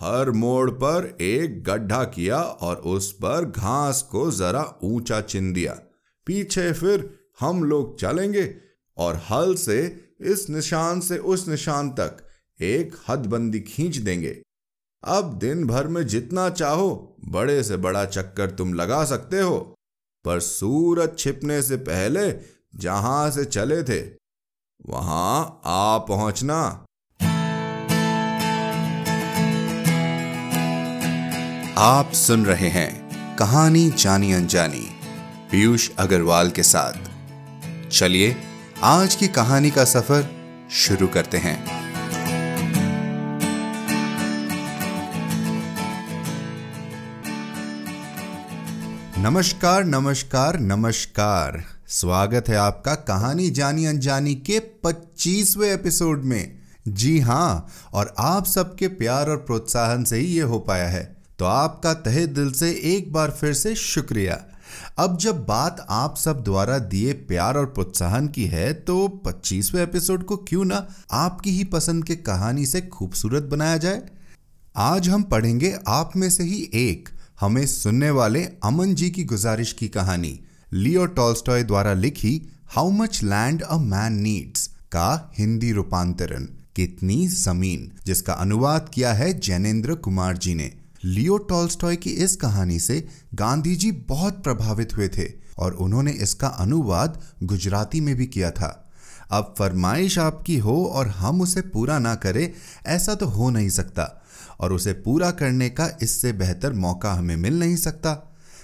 हर मोड़ पर एक गड्ढा किया और उस पर घास को जरा ऊँचा चिन दिया। पीछे फिर हम लोग चलेंगे और हल से इस निशान से उस निशान तक एक हदबंदी खींच देंगे। अब दिन भर में जितना चाहो, बड़े से बड़ा चक्कर तुम लगा सकते हो, पर सूरज छिपने से पहले जहाँ से चले थे, वहाँ आ पहुँचना। आप सुन रहे हैं कहानी जानी अनजानी, पीयूष अग्रवाल के साथ। चलिए, आज की कहानी का सफ़र शुरू करते हैं। नमस्कार नमस्कार नमस्कार। स्वागत है आपका कहानी जानी अनजानी के 25वें एपिसोड में। जी हाँ, और आप सबके प्यार और प्रोत्साहन से ही ये हो पाया है। तो आपका तहे दिल से एक बार फिर से शुक्रिया। अब जब बात आप सब द्वारा दिए प्यार और प्रोत्साहन की है तो 25वें एपिसोड को क्यों ना आपकी ही पसंद के कहानी से खूबसूरत बनाया जाए? आज हम पढ़ेंगे आप में से ही एक, हमें सुनने वाले अमन जी की गुजारिश की कहानी। लियो टॉल्स्टॉय द्वारा लिखी how much land a man needs का हिंदी रूपांतरण। कितनी ज़मीन, जिसका अनुवाद किया है जैनेन्द्र कुमार जी ने। लियो टॉल्स्टॉय की इस कहानी से गांधी जी बहुत प्रभावित हुए थे और उन्होंने इसका अनुवाद गुजराती में भी किया था। अब फरमाइश आपकी हो और हम उसे पूरा ना करें, ऐसा तो हो नहीं सकता और उसे पूरा करने का इससे बेहतर मौका हमें मिल नहीं सकता।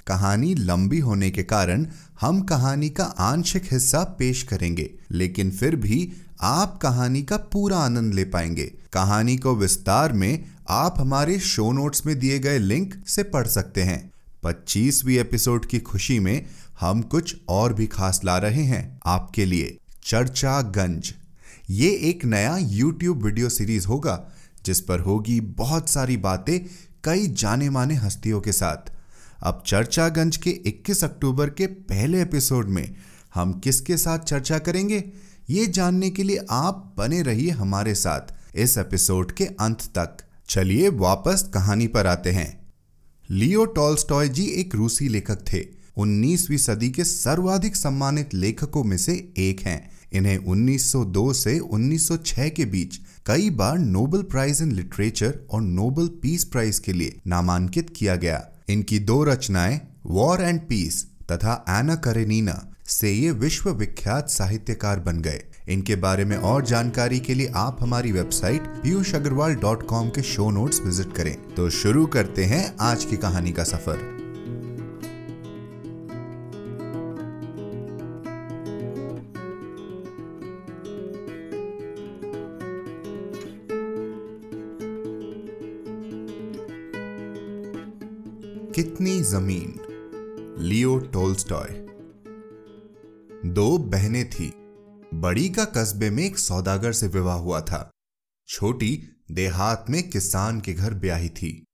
कहानी लंबी होने के कारण हम कहानी का आंशिक हिस्सा पेश करेंगे, लेकिन फिर भी आप कहानी का पूरा आनंद ले पाएँगे। कहानी को विस्तार में आप हमारे शो नोट्स में दिए गए लिंक से पढ़ सकते हैं। 25वीं एपिसोड की खुशी में हम कुछ और भी खास ला रहे हैं आपके लिए। चर्चा गंज ये एक नया YouTube वीडियो सीरीज़ होगा, जिस पर होगी बहुत सारी बातें कई जाने माने हस्तियों के साथ। अब चर्चा गंज के 21 अक्टूबर के पहले एपिसोड में हम किसके साथ चर्चा करेंगे, ये जानने के लिए आप बने रहिए हमारे साथ इस एपिसोड के अंत तक। चलिए वापस कहानी पर आते हैं। लियो टॉल्स्टॉय जी एक रूसी लेखक थे। 19वीं सदी के सर्वाधिक सम्मानित लेखकों में से एक हैं। इन्हें 1902 से 1906 के बीच कई बार नोबल प्राइज इन लिटरेचर और नोबल पीस प्राइज के लिए नामांकित किया गया। इनकी दो रचनाएँ, वॉर एंड पीस तथा एना करेनिना, से ये विश्व विख्यात साहित्यकार बन गए। इनके बारे में और जानकारी के लिए आप हमारी website Piyush Agarwal dot com के शो नोट्स विज़िट करें। तो शुरू करते हैं आज की कहानी का सफ़र। कितनी ज़मीन? Leo Tolstoy. दो बहनें थी। बड़ी का कस्बे में एक सौदागर से विवाह हुआ था। छोटी देहात में किसान के घर ब्याही थी।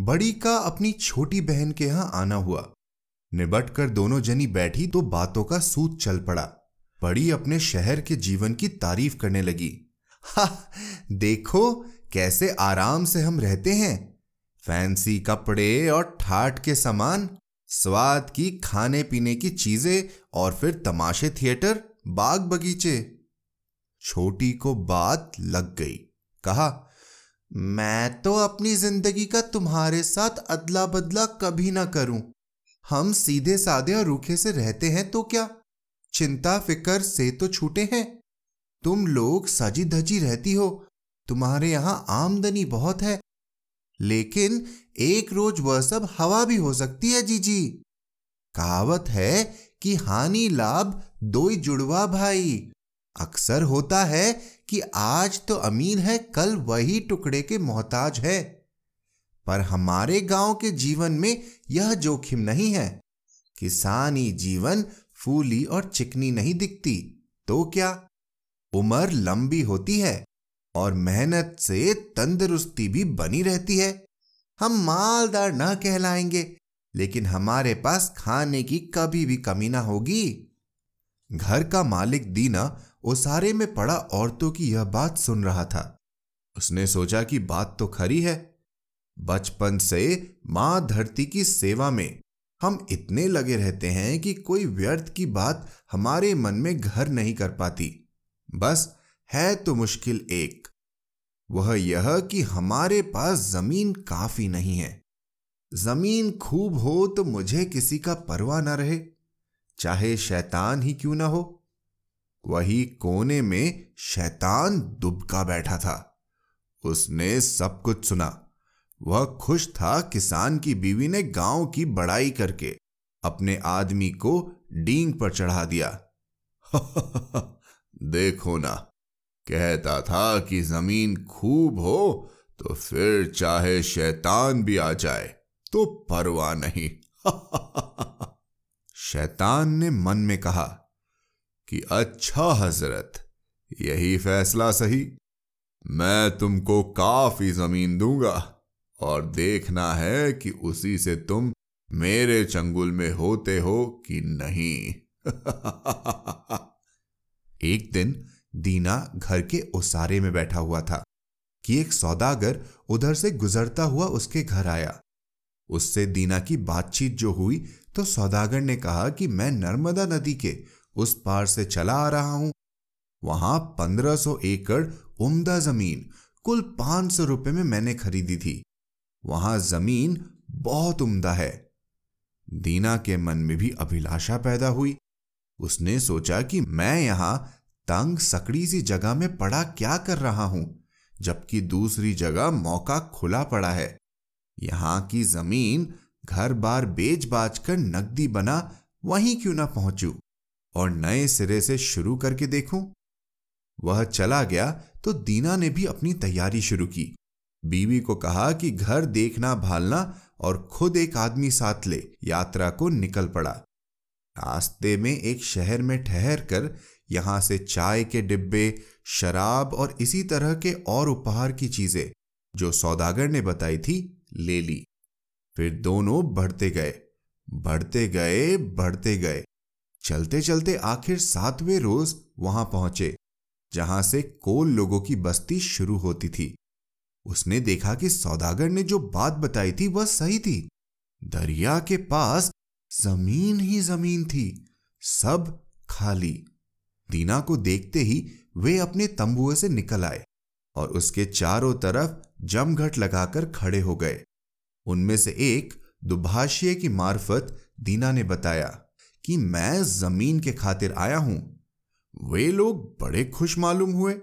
बड़ी का अपनी छोटी बहन के यहाँ आना हुआ। निबट कर दोनों जनी बैठी तो बातों का सूत चल पड़ा। बड़ी अपने शहर के जीवन की तारीफ़ करने लगी। हा, देखो कैसे आराम से हम रहते हैं। फैंसी कपड़े और ठाट के सामान, स्वाद की खाने पीने की चीज़ें और फिर तमाशे थिएटर। बाग बगीचे। छोटी को बात लग गई। कहा, मैं तो अपनी ज़िंदगी का तुम्हारे साथ अदला बदला कभी ना करूँ। हम सीधे साधे और रूखे से रहते हैं तो क्या? चिंता, फिकर से तो छूटे हैं। तुम लोग सजी धजी रहती हो। तुम्हारे यहाँ आमदनी बहुत है। लेकिन एक रोज वह सब हवा भी हो सकती है, जीजी। कहावत है कि हानि लाभ दो जुड़वा भाई। अक्सर होता है कि आज तो अमीर है, कल वही टुकड़े के मोहताज है। पर हमारे गाँव के जीवन में यह जोखिम नहीं है। किसानी जीवन फूली और चिकनी नहीं दिखती। तो क्या? उम्र लंबी होती है और मेहनत से तंदुरुस्ती भी बनी रहती है। हम मालदार न कहलाएँगे, लेकिन हमारे पास खाने की कभी भी कमी ना होगी। घर का मालिक दीना ओसारे में पड़ा औरतों की यह बात सुन रहा था। उसने सोचा कि बात तो खरी है। बचपन से माँ धरती की सेवा में हम इतने लगे रहते हैं कि कोई व्यर्थ की बात हमारे मन में घर नहीं कर पाती। बस है तो मुश्किल एक। वह यह कि हमारे पास ज़मीन काफ़ी नहीं है। ज़मीन खूब हो तो मुझे किसी का परवाह न रहे। चाहे शैतान ही क्यों ना हो। वही कोने में शैतान दुबका बैठा था। उसने सब कुछ सुना। वह खुश था किसान की बीवी ने गाँव की बड़ाई करके अपने आदमी को डींग पर चढ़ा दिया। देखो ना, कहता था कि ज़मीन खूब हो तो फिर चाहे शैतान भी आ जाए तो परवाह नहीं। शैतान ने मन में कहा कि अच्छा हज़रत, यही फैसला सही। मैं तुमको काफ़ी ज़मीन दूँगा और देखना है कि उसी से तुम मेरे चंगुल में होते हो कि नहीं। एक दिन दीना घर के उसारे में बैठा हुआ था कि एक सौदागर उधर से गुजरता हुआ उसके घर आया। उससे दीना की बातचीत जो हुई तो सौदागर ने कहा कि मैं नर्मदा नदी के उस पार से चला आ रहा हूँ। वहाँ पंद्रह सौ एकड़ उम्दा ज़मीन, कुल पाँच सौ रुपए में मैंने खरीदी थी। वहाँ ज़मीन बहुत उम्दा है। दीना के मन में भी अभिलाषा पैदा हुई। उसने सोचा कि मैं यहाँ तंग सकड़ी सी जगह में पड़ा क्या कर रहा हूँ, जबकि दूसरी जगह मौका खुला पड़ा है। यहाँ की ज़मीन घर बार बेच बाज कर नकदी बना, वहीं क्यों ना पहुंचू और नए सिरे से शुरू करके देखूँ। वह चला गया तो दीना ने भी अपनी तैयारी शुरू की। बीवी को कहा कि घर देखना भालना और खुद एक आदमी साथ ले, यात्रा को निकल पड़ा। रास्ते में एक शहर में ठहर कर यहाँ से चाय के डिब्बे, शराब और इसी तरह के और उपहार की चीज़ें, जो सौदागर ने बताई थी ले ली। फिर दोनों बढ़ते गए बढ़ते गए बढ़ते गए। चलते चलते आखिर सातवें रोज वहाँ पहुँचे, जहाँ से कोल लोगों की बस्ती शुरू होती थी। उसने देखा कि सौदागर ने जो बात बताई थी वह सही थी। दरिया के पास ज़मीन ही ज़मीन थी, सब खाली। दीना को देखते ही वे अपने तंबुए से निकल आए और उसके चारों तरफ़ जमघट लगाकर खड़े हो गए। उनमें से एक दुभाषिये की मार्फत दीना ने बताया कि मैं ज़मीन के खातिर आया हूँ। वे लोग बड़े खुश मालूम हुए।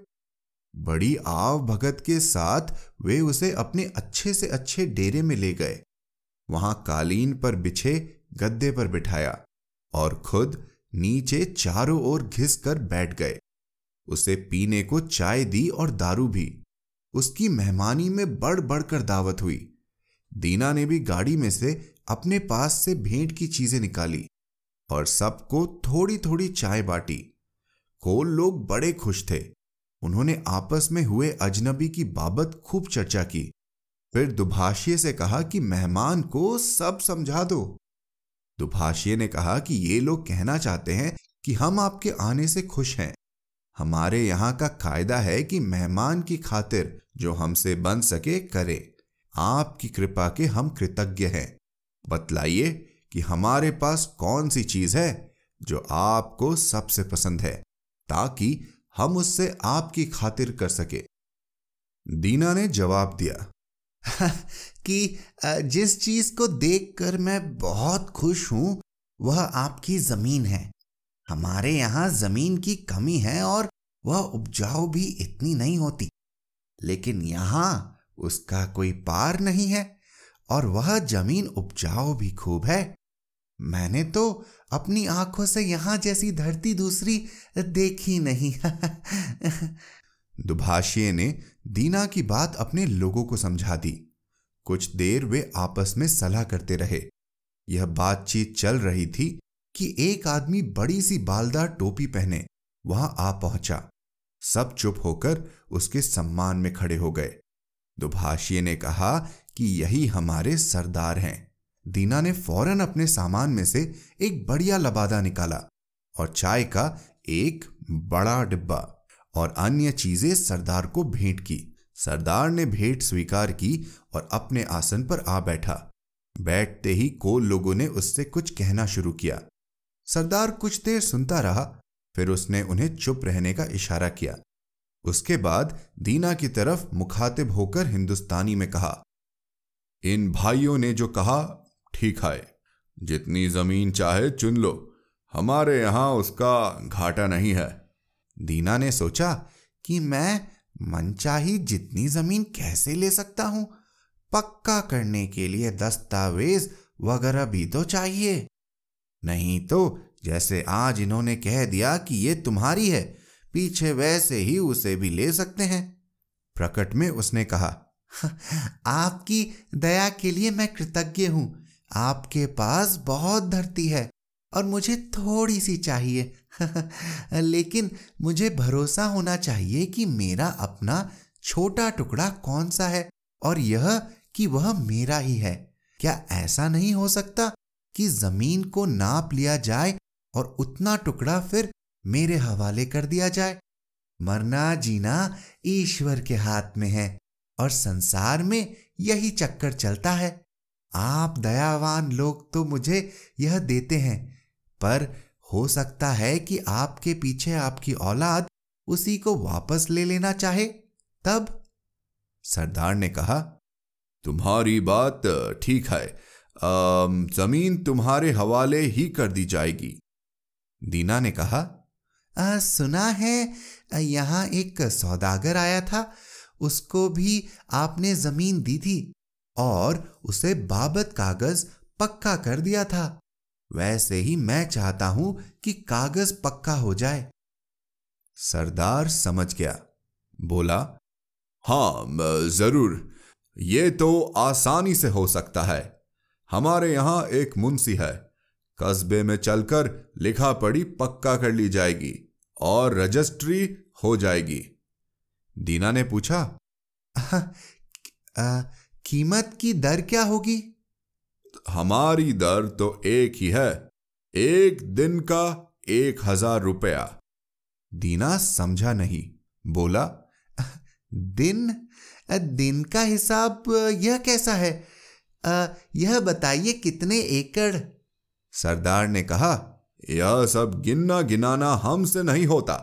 बड़ी आव भगत के साथ वे उसे अपने अच्छे से अच्छे डेरे में ले गए। वहाँ कालीन पर बिछे गद्दे पर बिठाया और खुद नीचे चारों ओर घिस कर बैठ गए। उसे पीने को चाय दी और दारू भी। उसकी मेहमानी में बढ़ बढ़कर दावत हुई। दीना ने भी गाड़ी में से अपने पास से भेंट की चीज़ें निकाली और सबको थोड़ी थोड़ी चाय बांटी। कोल लोग बड़े खुश थे। उन्होंने आपस में हुए अजनबी की बाबत खूब चर्चा की। फिर दुभाषिये से कहा कि, मेहमान को सब समझा दो। दुभाषिये ने कहा कि, ये लोग कहना चाहते हैं कि हम आपके आने से खुश हैं। हमारे यहाँ का कायदा है कि मेहमान की खातिर जो हमसे बन सके करे। आपकी कृपा के हम कृतज्ञ हैं। बतलाइए कि हमारे पास कौन सी चीज़ है जो आपको सबसे पसंद है, ताकि हम उससे आपकी खातिर कर सके। दीना ने जवाब दिया, कि जिस चीज़ को देखकर मैं बहुत खुश हूँ, वह आपकी ज़मीन है। हमारे यहाँ ज़मीन की कमी है और वह उपजाऊ भी इतनी नहीं होती। लेकिन यहाँ उसका कोई पार नहीं है और वह ज़मीन उपजाऊ भी खूब है। मैंने तो अपनी आँखों से यहाँ जैसी धरती दूसरी देखी नहीं। दुभाषिये ने दीना की बात अपने लोगों को समझा दी। कुछ देर वे आपस में सलाह करते रहे। यह बातचीत चल रही थी कि एक आदमी बड़ी सी बालदार टोपी पहने वहाँ आ पहुँचा। सब चुप होकर उसके सम्मान में खड़े हो गए। दुभाषिये ने कहा कि यही हमारे सरदार हैं। दीना ने फ़ौरन अपने सामान में से एक बढ़िया लबादा निकाला और चाय का एक बड़ा डिब्बा और अन्य चीज़ें सरदार को भेंट की। सरदार ने भेंट स्वीकार की और अपने आसन पर आ बैठा। बैठते ही कोल लोगों ने उससे कुछ कहना शुरू किया। सरदार कुछ देर सुनता रहा, फिर उसने उन्हें चुप रहने का इशारा किया। उसके बाद दीना की तरफ़ मुखातिब होकर हिंदुस्तानी में कहा, इन भाइयों ने जो कहा, ठीक है, जितनी ज़मीन चाहे चुन लो, हमारे यहाँ उसका घाटा नहीं है। दीना ने सोचा कि मैं मनचाही जितनी ज़मीन कैसे ले सकता हूँ? पक्का करने के लिए दस्तावेज़ वगैरह भी तो चाहिए। नहीं तो जैसे आज इन्होंने कह दिया कि ये तुम्हारी है पीछे वैसे ही उसे भी ले सकते हैं। प्रकट में उसने कहा, आपकी दया के लिए मैं कृतज्ञ हूँ। आपके पास बहुत धरती है और मुझे थोड़ी सी चाहिए। लेकिन मुझे भरोसा होना चाहिए कि मेरा अपना छोटा टुकड़ा कौन सा है और यह कि वह मेरा ही है। क्या ऐसा नहीं हो सकता कि ज़मीन को नाप लिया जाए और उतना टुकड़ा फिर मेरे हवाले कर दिया जाए। मरना जीना ईश्वर के हाथ में है और संसार में यही चक्कर चलता है। आप दयावान लोग तो मुझे यह देते हैं, पर हो सकता है कि आपके पीछे आपकी औलाद उसी को वापस ले लेना चाहे। तब? सरदार ने कहा, तुम्हारी बात ठीक है। ज़मीन तुम्हारे हवाले ही कर दी जाएगी। दीना ने कहा आ, सुना है यहाँ एक सौदागर आया था उसको भी आपने ज़मीन दी थी और उसे बाबत कागज़ पक्का कर दिया था। वैसे ही मैं चाहता हूँ कि कागज़ पक्का हो जाए। सरदार समझ गया बोला हाँ ज़रूर ये तो आसानी से हो सकता है। हमारे यहाँ एक मुंशी है कस्बे में चलकर लिखा पढ़ी पक्का कर ली जाएगी और रजिस्ट्री हो जाएगी। दीना ने पूछा कीमत की दर क्या होगी? हमारी दर तो एक ही है, एक दिन का एक हज़ार रुपया। दीना समझा नहीं, बोला दिन? दिन का हिसाब यह कैसा है? यह बताइए कितने एकड़? सरदार ने कहा, यह सब गिनना गिनाना हमसे नहीं होता।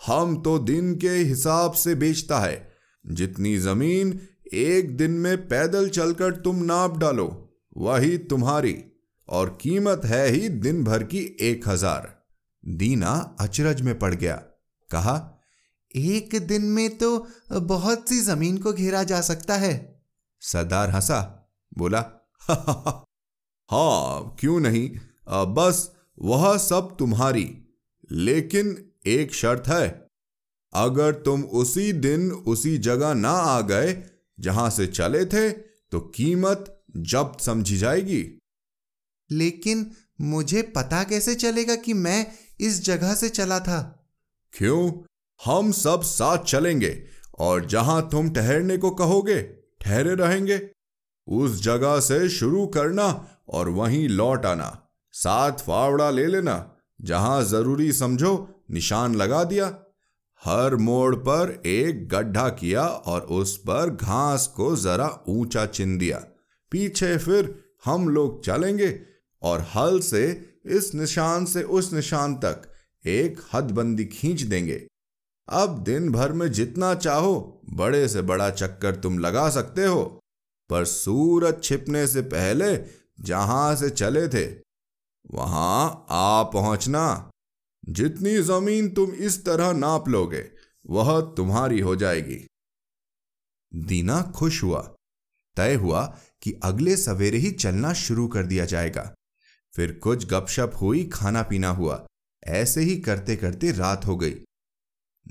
हम तो दिन के हिसाब से बेचता है। जितनी ज़मीन एक दिन में पैदल चलकर तुम नाप डालो, वही तुम्हारी, और कीमत है ही दिन भर की एक हज़ार दीना अचरज में पड़ गया। कहा, एक दिन में तो बहुत सी ज़मीन को घेरा जा सकता है सरदार हंसा, बोला हाँ क्यों नहीं? आ, बस वह सब तुम्हारी। लेकिन एक शर्त है। अगर तुम उसी दिन उसी जगह ना आ गए जहाँ से चले थे तो कीमत जब्त समझी जाएगी। लेकिन मुझे पता कैसे चलेगा कि मैं इस जगह से चला था? क्यों? हम सब साथ चलेंगे और जहाँ तुम ठहरने को कहोगे ठहरे रहेंगे। उस जगह से शुरू करना और वहीं लौट आना। साथ फावड़ा ले लेना। जहाँ ज़रूरी समझो, निशान लगा दिया। हर मोड़ पर एक गड्ढा किया और उस पर घास को जरा ऊँचा चिन दिया। पीछे फिर हम लोग चलेंगे और हल से इस निशान से उस निशान तक एक हदबंदी खींच देंगे। अब दिन भर में जितना चाहो, बड़े से बड़ा चक्कर तुम लगा सकते हो। पर सूरज छिपने से पहले जहाँ से चले थे, वहाँ आ पहुँचना। जितनी ज़मीन तुम इस तरह नाप लोगे, वह तुम्हारी हो जाएगी। दीना खुश हुआ। तय हुआ कि अगले सवेरे ही चलना शुरू कर दिया जाएगा। फिर कुछ गपशप हुई खाना पीना हुआ। ऐसे ही करते करते रात हो गई।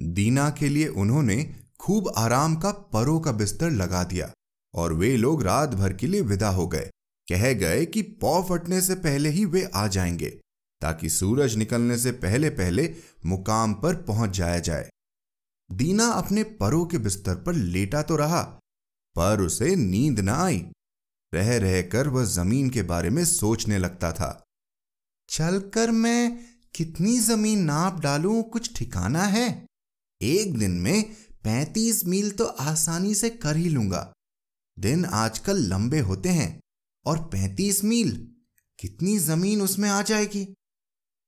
दीना के लिए उन्होंने खूब आराम का परों का बिस्तर लगा दिया और वे लोग रात भर के लिए विदा हो गए। कह गए कि पौ फटने से पहले ही वे आ जाएँगे, ताकि सूरज निकलने से पहले पहले मुकाम पर पहुँच जाया जाए। दीना अपने परों के बिस्तर पर लेटा तो रहा, पर उसे नींद ना आई। रह रहकर वह ज़मीन के बारे में सोचने लगता था। चलकर मैं कितनी ज़मीन नाप डालूं, कुछ ठिकाना है? एक दिन में पैंतीस मील तो आसानी से कर ही लूँगा। दिन आजकल लंबे होते हैं। और पैंतीस मील। कितनी ज़मीन उसमें आ जाएगी?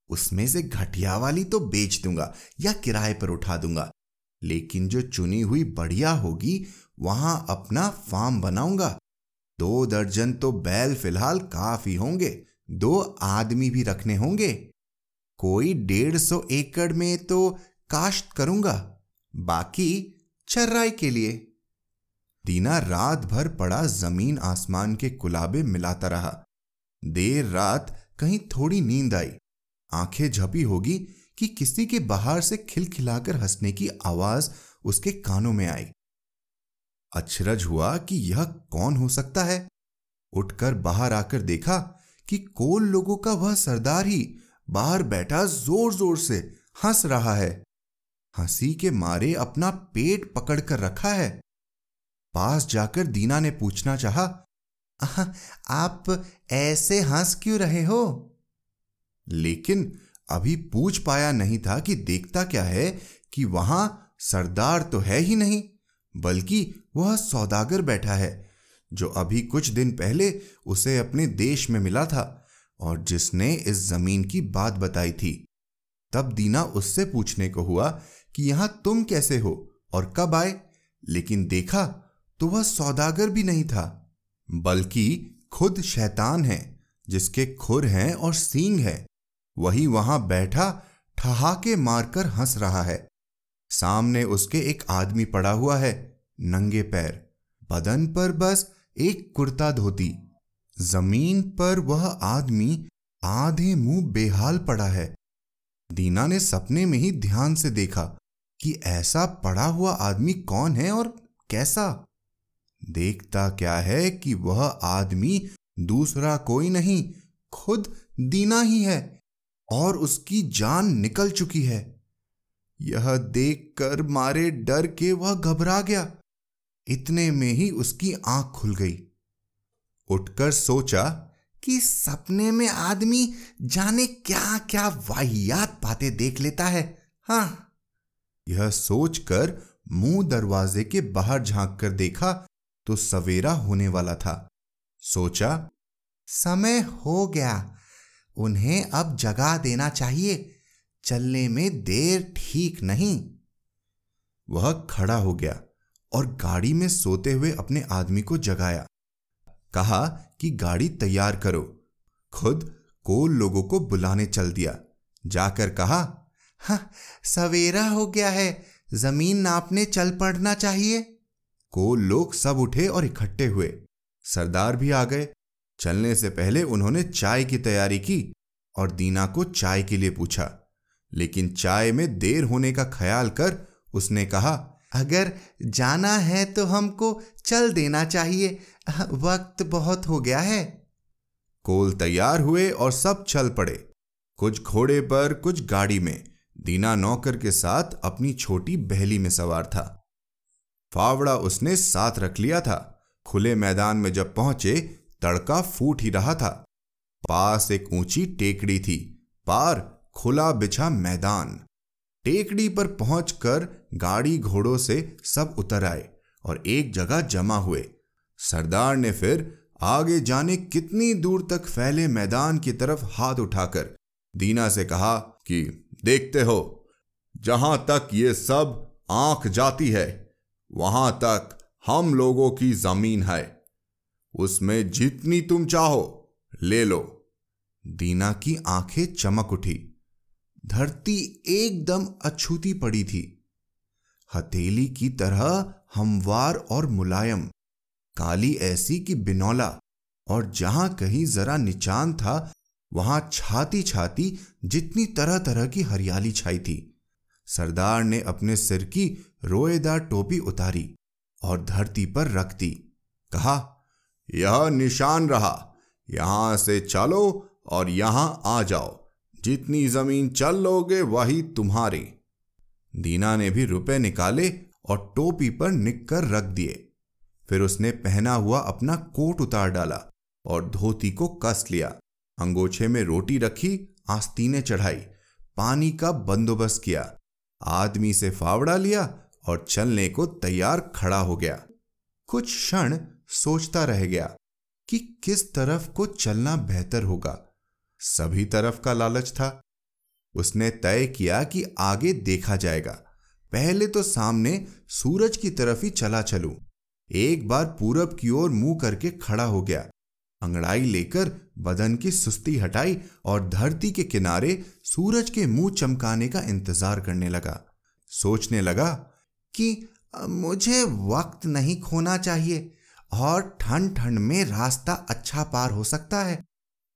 उसमें से घटिया वाली तो बेच दूँगा या किराए पर उठा दूँगा। लेकिन जो चुनी हुई बढ़िया होगी, वहाँ अपना फार्म बनाऊँगा। दो दर्जन तो बैल फ़िलहाल काफ़ी होंगे। दो आदमी भी रखने होंगे। कोई डेढ़ सौ एकड़ में तो काश्त करूँगा। बाकी चर्राई के लिए। दीना रात भर पड़ा ज़मीन आसमान के कुलाबे मिलाता रहा। देर रात कहीं थोड़ी नींद आई। आँखें झपी होगी कि किसी के बाहर से खिलखिलाकर हंसने की आवाज़ उसके कानों में आई। अचरज हुआ कि यह कौन हो सकता है? उठकर बाहर आकर देखा कि कोल लोगों का वह सरदार ही बाहर बैठा ज़ोर ज़ोर से हंस रहा है। हँसी के मारे अपना पेट पकड़कर रखा है। पास जाकर दीना ने पूछना चाहा आप ऐसे हंस क्यों रहे हो? लेकिन अभी पूछ पाया नहीं था कि देखता क्या है कि वहाँ सरदार तो है ही नहीं, बल्कि वह सौदागर बैठा है, जो अभी कुछ दिन पहले उसे अपने देश में मिला था और जिसने इस ज़मीन की बात बताई थी। तब दीना उससे पूछने को हुआ कि यहाँ तुम कैसे हो और कब आए, लेकिन देखा तो वह सौदागर भी नहीं था, बल्कि खुद शैतान है, जिसके खुर हैं और सींग है। वही वहाँ बैठा, ठहाके मारकर हंस रहा है। सामने उसके एक आदमी पड़ा हुआ है, नंगे पैर। बदन पर बस एक कुर्ता धोती। ज़मीन पर वह आदमी आधे मुँह बेहाल पड़ा है। दीना ने सपने में ही ध्यान से देखा कि ऐसा पड़ा हुआ आदमी कौन है और कैसा। देखता क्या है कि वह आदमी दूसरा कोई नहीं, खुद दीना ही है और उसकी जान निकल चुकी है। यह देखकर मारे डर के वह घबरा गया। इतने में ही उसकी आँख खुल गई। उठकर सोचा कि सपने में आदमी जाने क्या क्या वाहियात बातें देख लेता है। हाँ यह सोचकर मुँह दरवाजे के बाहर झाँक कर देखा तो सवेरा होने वाला था। सोचा, समय हो गया, उन्हें अब जगा देना चाहिए, चलने में देर ठीक नहीं। वह खड़ा हो गया और गाड़ी में सोते हुए अपने आदमी को जगाया। कहा कि, गाड़ी तैयार करो। खुद को लोगों को बुलाने चल दिया। जाकर कहा हाँ सवेरा हो गया है, ज़मीन नापने चल पड़ना चाहिए। को लोग सब उठे और इकट्ठे हुए। सरदार भी आ गए। चलने से पहले उन्होंने चाय की तैयारी की और दीना को चाय के लिए पूछा। लेकिन चाय में देर होने का ख्याल कर उसने कहा, अगर जाना है तो हमको चल देना चाहिए। वक्त बहुत हो गया है। कोल तैयार हुए और सब चल पड़े। कुछ घोड़े पर, कुछ गाड़ी में। दीना नौकर के साथ अपनी छोटी बहली में सवार था। फावड़ा उसने साथ रख लिया था। खुले मैदान में जब पहुँचे, तड़का फूट ही रहा था। पास एक ऊँची टेकड़ी थी। पार खुला बिछा मैदान। टेकड़ी पर पहुंचकर गाड़ी घोड़ों से सब उतर आए और एक जगह जमा हुए। सरदार ने फिर आगे जाने कितनी दूर तक फैले मैदान की तरफ़ हाथ उठाकर दीना से कहा कि, देखते हो, जहाँ तक ये सब आँख जाती है वहाँ तक हम लोगों की ज़मीन है। उसमें जितनी तुम चाहो, ले लो। दीना की आँखें चमक उठी। धरती एकदम अछूती पड़ी थी। हथेली की तरह हमवार और मुलायम, काली ऐसी कि बिनौला, और जहाँ कहीं जरा निचान था, वहाँ छाती छाती जितनी तरह तरह की हरियाली छाई थी। सरदार ने अपने सिर की रोएदार टोपी उतारी और धरती पर रख दी। कहा, यह निशान रहा। यहाँ से चलो और यहाँ आ जाओ। जितनी ज़मीन चल लोगे वही तुम्हारी। दीना ने भी रुपए निकाले और टोपी पर निककर रख दिए। फिर उसने पहना हुआ अपना कोट उतार डाला और धोती को कस लिया। अंगोछे में रोटी रखी, आस्तीने चढ़ाई, पानी का बंदोबस्त किया। आदमी से फावड़ा लिया और चलने को तैयार खड़ा हो गया। कुछ क्षण सोचता रह गया कि किस तरफ़ को चलना बेहतर होगा। सभी तरफ़ का लालच था। उसने तय किया कि आगे देखा जाएगा। पहले तो सामने सूरज की तरफ़ ही चला चलूँ। एक बार पूरब की ओर मुँह करके खड़ा हो गया। अंगड़ाई लेकर बदन की सुस्ती हटाई और धरती के किनारे सूरज के मुँह चमकाने का इंतज़ार करने लगा। सोचने लगा कि मुझे वक्त नहीं खोना चाहिए और ठंड ठंड में रास्ता अच्छा पार हो सकता है।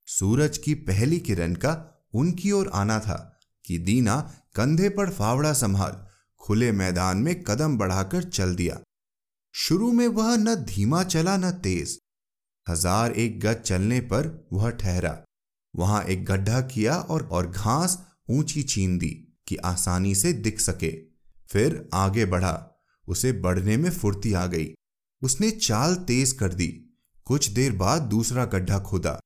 सूरज की पहली किरण का उनकी ओर आना था कि दीना कंधे पर फावड़ा संभाल खुले मैदान में कदम बढ़ाकर चल दिया। शुरू में वह न धीमा चला न तेज हज़ार एक गज चलने पर वह ठहरा। वहाँ एक गड्ढा किया और और घास ऊँची छीन दी कि आसानी से दिख सके। फिर आगे बढ़ा। उसे बढ़ने में फुर्ती आ गई। उसने चाल तेज कर दी। कुछ देर बाद दूसरा गड्ढा खोदा।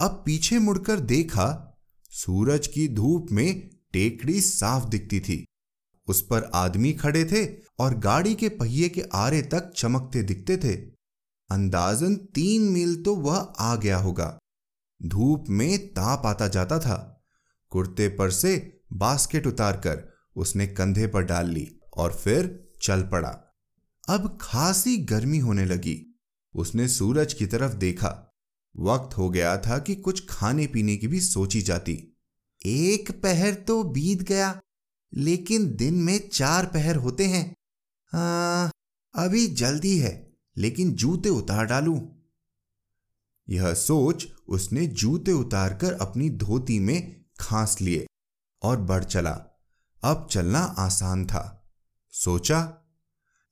अब पीछे मुड़कर देखा, सूरज की धूप में टेकड़ी साफ़ दिखती थी। उस पर आदमी खड़े थे और गाड़ी के पहिए के आरे तक चमकते दिखते थे। अंदाजन तीन मील तो वह आ गया होगा। धूप में ताप आता जाता था। कुर्ते पर से बास्केट उतारकर उसने कंधे पर डाल ली और फिर चल पड़ा। अब खासी गर्मी होने लगी। उसने सूरज की तरफ़ देखा। वक्त हो गया था कि कुछ खाने पीने की भी सोची जाती। एक पहर तो बीत गया लेकिन दिन में चार पहर होते हैं। आ, अभी जल्दी है। लेकिन जूते उतार डालूं? यह सोच उसने जूते उतारकर अपनी धोती में खांस लिए और बढ़ चला। अब चलना आसान था। सोचा,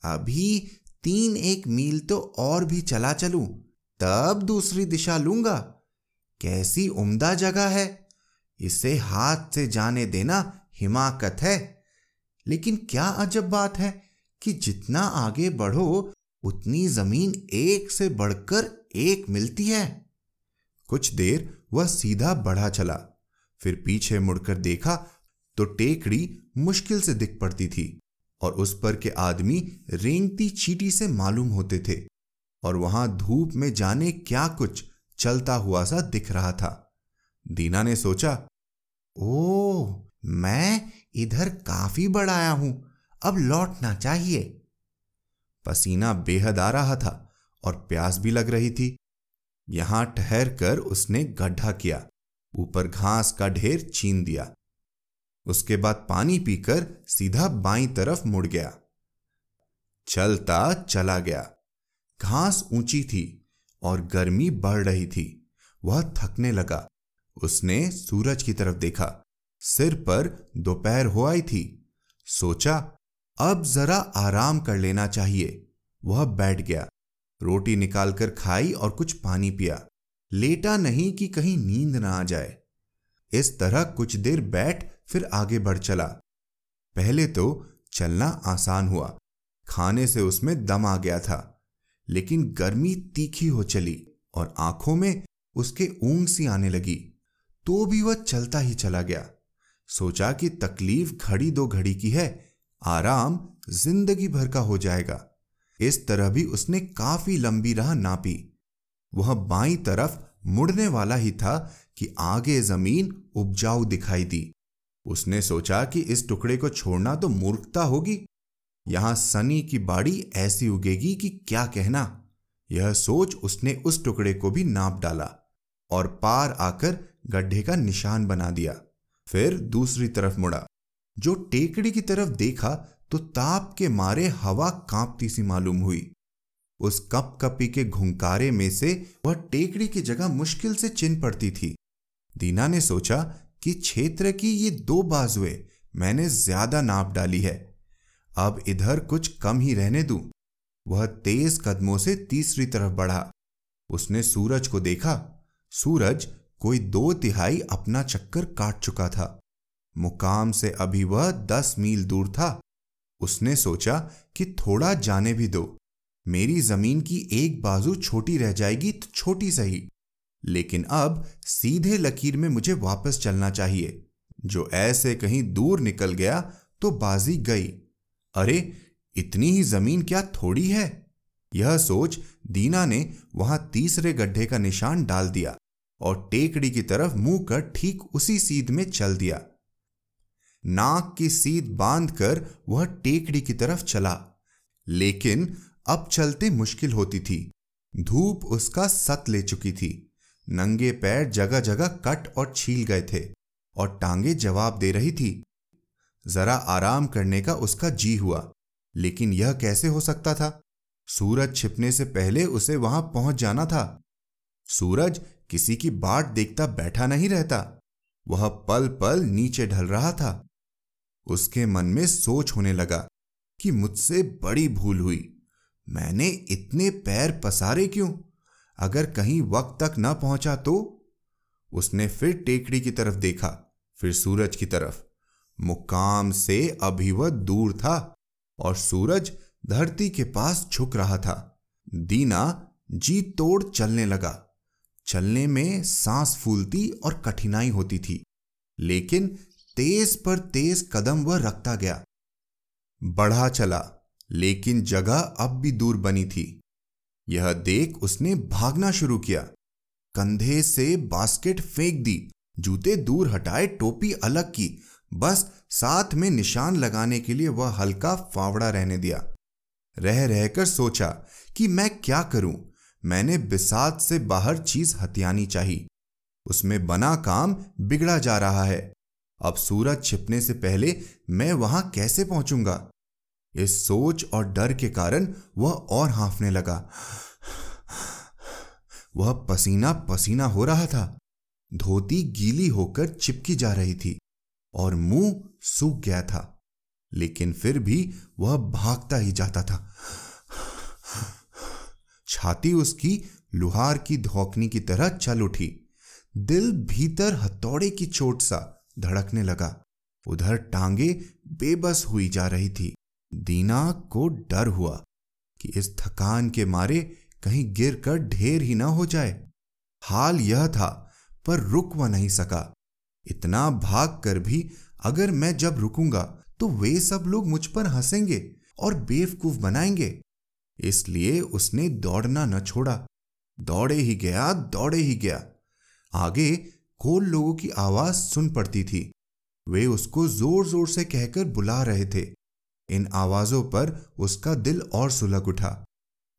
अभी तीन एक मील तो और भी चला चलूँ, तब दूसरी दिशा लूँगा। कैसी उम्दा जगह है। इसे हाथ से जाने देना हिमाकत है। लेकिन क्या अजब बात है कि जितना आगे बढ़ो उतनी ज़मीन एक से बढ़कर एक मिलती है। कुछ देर वह सीधा बढ़ा चला, फिर पीछे मुड़कर देखा तो टेकड़ी मुश्किल से दिख पड़ती थी और उस पर के आदमी रेंगती चीटी से मालूम होते थे और वहाँ धूप में जाने क्या कुछ चलता हुआ सा दिख रहा था। दीना ने सोचा, ओ, मैं इधर काफ़ी बड़ा आया हूँ, अब लौटना चाहिए। पसीना बेहद आ रहा था और प्यास भी लग रही थी। यहाँ ठहर कर उसने गड्ढा किया, ऊपर घास का ढेर छीन दिया। उसके बाद पानी पीकर सीधा बाई तरफ़ मुड़ गया। चलता चला गया। घास ऊँची थी और गर्मी बढ़ रही थी। वह थकने लगा। उसने सूरज की तरफ़ देखा। सिर पर दोपहर हो आई थी। सोचा अब जरा आराम कर लेना चाहिए। वह बैठ गया। रोटी निकालकर खाई और कुछ पानी पिया। लेटा नहीं कि कहीं नींद ना आ जाए। इस तरह कुछ देर बैठ फिर आगे बढ़ चला। पहले तो चलना आसान हुआ। खाने से उसमें दम आ गया था। लेकिन गर्मी तीखी हो चली और आँखों में उसके ऊंग सी आने लगी। तो भी वह चलता ही चला गया। सोचा कि तकलीफ़ घड़ी दो घड़ी की है आराम ज़िंदगी भर का हो जाएगा। इस तरह भी उसने काफ़ी लंबी राह नापी। वह बाई तरफ़ मुड़ने वाला ही था कि आगे ज़मीन उपजाऊ दिखाई दी। उसने सोचा कि इस टुकड़े को छोड़ना तो मूर्खता होगी। यहाँ सनी की बाड़ी ऐसी उगेगी कि क्या कहना। यह सोच उसने उस टुकड़े को भी नाप डाला और पार आकर गड्ढे का निशान बना दिया। फिर दूसरी तरफ़ मुड़ा। जो टेकड़ी की तरफ़ देखा तो ताप के मारे हवा कांपती सी मालूम हुई। उस कप कपी के घुंकारे में से वह टेकड़ी की जगह मुश्किल से चिन पड़ती थी। दीना ने सोचा कि क्षेत्र की ये दो बाजुए मैंने ज़्यादा नाप डाली है। अब इधर कुछ कम ही रहने दूँ। वह तेज कदमों से तीसरी तरफ़ बढ़ा। उसने सूरज को देखा। सूरज कोई दो तिहाई अपना चक्कर काट चुका था। मुकाम से अभी वह दस मील दूर था। उसने सोचा कि थोड़ा जाने भी दो। मेरी ज़मीन की एक बाजू छोटी रह जाएगी तो छोटी सही। लेकिन अब सीधे लकीर में मुझे वापस चलना चाहिए। जो ऐसे कहीं दूर निकल गया तो बाजी गई। अरे, इतनी ही ज़मीन क्या थोड़ी है? यह सोच दीना ने वहाँ तीसरे गड्ढे का निशान डाल दिया और टेकड़ी की तरफ़ मुँह कर ठीक उसी सीध में चल दिया। नाक की सीध बांधकर वह टेकड़ी की तरफ़ चला। लेकिन अब चलते मुश्किल होती थी। धूप उसका सत ले चुकी थी। नंगे पैर जगह जगह कट और छील गए थे और टांगे जवाब दे रही थी। जरा आराम करने का उसका जी हुआ, लेकिन यह कैसे हो सकता था? सूरज छिपने से पहले उसे वहाँ पहुँच जाना था। सूरज किसी की बाट देखता बैठा नहीं रहता। वह पल पल नीचे ढल रहा था। उसके मन में सोच होने लगा कि मुझसे बड़ी भूल हुई। मैंने इतने पैर पसारे क्यों? अगर कहीं वक्त तक न पहुँचा तो? उसने फिर टेकड़ी की तरफ़ देखा, फिर सूरज की तरफ़। मुकाम से अभी वह दूर था और सूरज धरती के पास झुक रहा था। दीना जी तोड़ चलने लगा। चलने में सांस फूलती और कठिनाई होती थी, लेकिन तेज पर तेज कदम वह रखता गया। बढ़ा चला, लेकिन जगह अब भी दूर बनी थी। यह देख उसने भागना शुरू किया। कंधे से बास्केट फेंक दी, जूते दूर हटाए, टोपी अलग की। बस साथ में निशान लगाने के लिए वह हल्का फावड़ा रहने दिया। रह रहकर सोचा कि मैं क्या करूँ। मैंने बिसात से बाहर चीज़ हथियानी चाहिए। उसमें बना काम बिगड़ा जा रहा है। अब सूरज छिपने से पहले मैं वहाँ कैसे पहुंचूँगा? इस सोच और डर के कारण वह और हाफने लगा। वह पसीना पसीना हो रहा था। धोती गीली होकर चिपकी जा रही थी और मुँह सूख गया था, लेकिन फिर भी वह भागता ही जाता था। छाती उसकी लुहार की धोकनी की तरह चल उठी। दिल भीतर हथौड़े की चोट सा धड़कने लगा। उधर टांगे बेबस हुई जा रही थी। दीना को डर हुआ कि इस थकान के मारे कहीं गिर कर ढेर ही ना हो जाए। हाल यह था, पर रुक वह नहीं सका। इतना भाग कर भी अगर मैं जब रुकूँगा तो वे सब लोग मुझ पर हंसेंगे और बेवकूफ़ बनाएँगे। इसलिए उसने दौड़ना न छोड़ा। दौड़े ही गया, दौड़े ही गया। आगे कोल लोगों की आवाज़ सुन पड़ती थी। वे उसको ज़ोर ज़ोर से कहकर बुला रहे थे। इन आवाजों पर उसका दिल और सुलग उठा।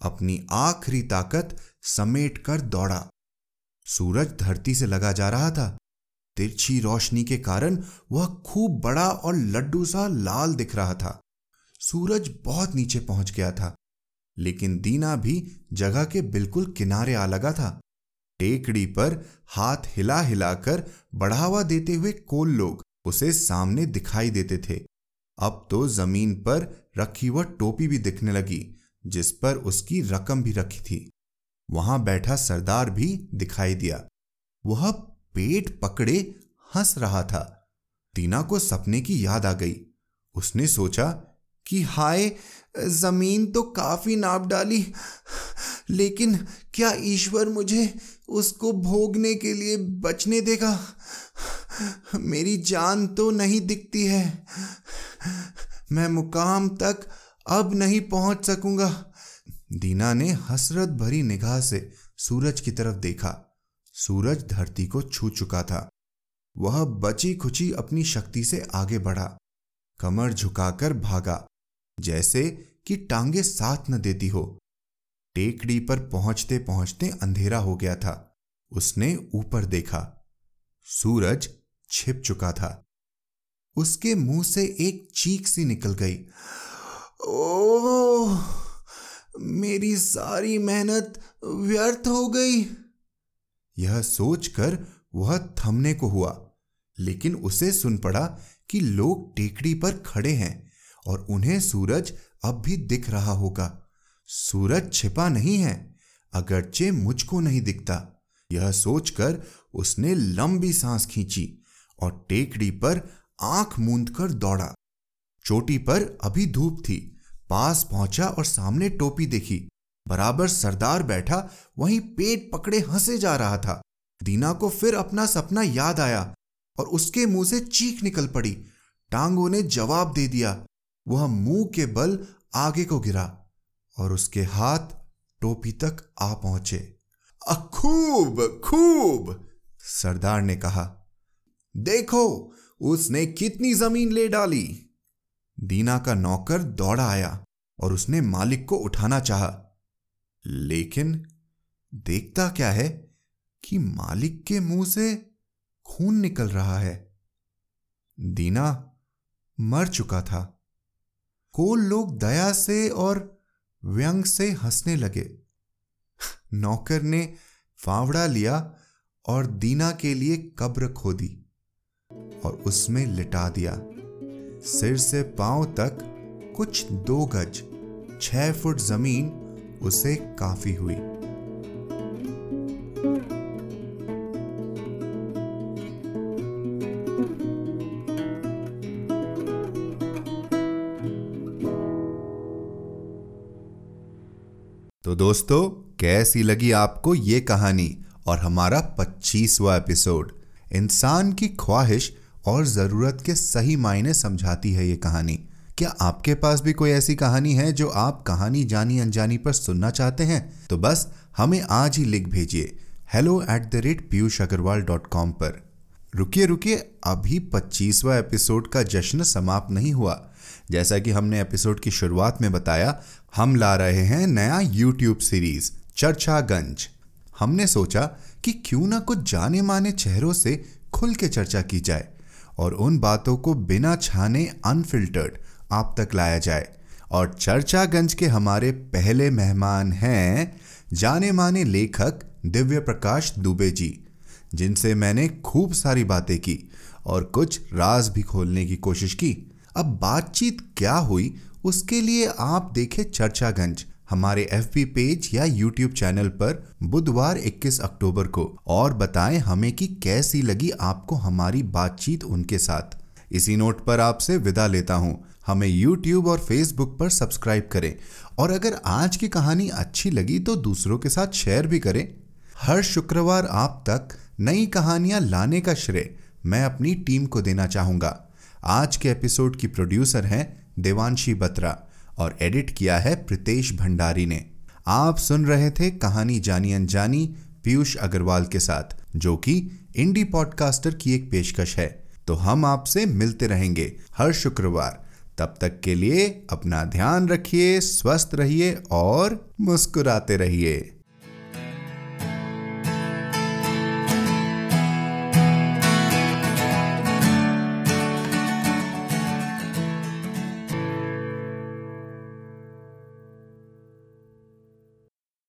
अपनी आखिरी ताकत समेट कर दौड़ा। सूरज धरती से लगा जा रहा था। तिरछी रोशनी के कारण वह खूब बड़ा और लड्डू सा लाल दिख रहा था। सूरज बहुत नीचे पहुँच गया था, लेकिन दीना भी जगह के बिल्कुल किनारे आ लगा था। टेकड़ी पर हाथ हिला हिलाकर बढ़ावा देते हुए कोल लोग उसे सामने दिखाई देते थे। अब तो ज़मीन पर रखी वह टोपी भी दिखने लगी, जिस पर उसकी रकम भी रखी थी। वहाँ बैठा सरदार भी दिखाई दिया। वह पेट पकड़े हंस रहा था। तीना को सपने की याद आ गई। उसने सोचा कि हाय, ज़मीन तो काफ़ी नाप डाली, लेकिन क्या ईश्वर मुझे उसको भोगने के लिए बचने देगा। मेरी जान तो नहीं दिखती है। मैं मुकाम तक अब नहीं पहुँच सकूँगा। दीना ने हसरत भरी निगाह से सूरज की तरफ़ देखा। सूरज धरती को छू चुका था। वह बची खुची अपनी शक्ति से आगे बढ़ा। कमर झुकाकर भागा, जैसे कि टांगे साथ न देती हो। टेकड़ी पर पहुँचते पहुँचते अंधेरा हो गया था। उसने ऊपर देखा। सूरज छिप चुका था। उसके मुँह से एक चीख सी निकल गई। ओ मेरी सारी मेहनत व्यर्थ हो गई। यह सोचकर वह थमने को हुआ, लेकिन उसे सुन पड़ा कि लोग टेकड़ी पर खड़े हैं और उन्हें सूरज अब भी दिख रहा होगा। सूरज छिपा नहीं है, अगरचे मुझको नहीं दिखता। यह सोचकर उसने लंबी सांस खींची और टेकड़ी पर आँख मूंद कर दौड़ा। चोटी पर अभी धूप थी, पास पहुँचा और सामने टोपी देखी। बराबर सरदार बैठा, वहीं पेट पकड़े हंसे जा रहा था। दीना को फिर अपना सपना याद आया और उसके मुँह से चीख निकल पड़ी। टांगों ने जवाब दे दिया। वह मुँह के बल आगे को गिरा। और उसके हाथ टोपी तक आ पहुँचे। खूब खूब, सरदार ने कहा। देखो, उसने कितनी ज़मीन ले डाली। दीना का नौकर दौड़ा आया और उसने मालिक को उठाना चाहा। लेकिन देखता क्या है कि मालिक के मुँह से खून निकल रहा है। दीना मर चुका था। को लोग दया से और व्यंग से हंसने लगे। नौकर ने फावड़ा लिया और दीना के लिए कब्र खोदी और उसमें लिटा दिया। सिर से पाँव तक कुछ दो गज, छह फुट ज़मीन उसे काफ़ी हुई। तो दोस्तों, कैसी लगी आपको ये कहानी और हमारा पच्चीसवा एपिसोड? इंसान की ख्वाहिश और ज़रूरत के सही मायने समझाती है ये कहानी। क्या आपके पास भी कोई ऐसी कहानी है जो आप कहानी जानी अनजानी पर सुनना चाहते हैं? तो बस हमें आज ही लिख भेजिए। Hello at the rate Piyush Agarwal dot com पर। रुकिए रुकिए, अभी पच्चीसवा एपिसोड का जश्न समाप्त नहीं हुआ। जैसा कि हमने एपिसोड की शुरुआत में बताया, हम ला रहे हैं नया यूट्यूब सीरीज़ चर्चागंज। हमने सोचा कि क्यों ना कुछ जाने माने चेहरों से खुल के चर्चा की जाए और उन बातों को बिना छाने अनफिल्टर्ड आप तक लाया जाए। और चर्चागंज के हमारे पहले मेहमान हैं जाने माने लेखक दिव्य प्रकाश दुबे जी, जिनसे मैंने खूब सारी बातें की और कुछ राज भी खोलने की कोशिश की। अब बातचीत क्या हुई, उसके लिए आप देखें चर्चागंज, हमारे एफ़ पेज या यूट्यूब चैनल पर बुधवार 21 अक्टूबर को, और बताएँ हमें कि कैसी लगी आपको हमारी बातचीत उनके साथ। इसी नोट पर आपसे विदा लेता हूँ। हमें यूट्यूब और फेसबुक पर सब्सक्राइब करें, और अगर आज की कहानी अच्छी लगी तो दूसरों के साथ शेयर भी करें। हर शुक्रवार आप तक नई कहानियाँ लाने का श्रेय मैं अपनी टीम को देना चाहूँगा। आज के एपिसोड की प्रोड्यूसर हैं देवांशी बत्रा और एडिट किया है प्रितेश भंडारी ने। आप सुन रहे थे कहानी जानी अनजानी पीयूष अग्रवाल के साथ, जो कि इंडी पॉडकास्टर की एक पेशकश है। तो हम आपसे मिलते रहेंगे हर शुक्रवार। तब तक के लिए अपना ध्यान रखिए, स्वस्थ रहिए और मुस्कुराते रहिए।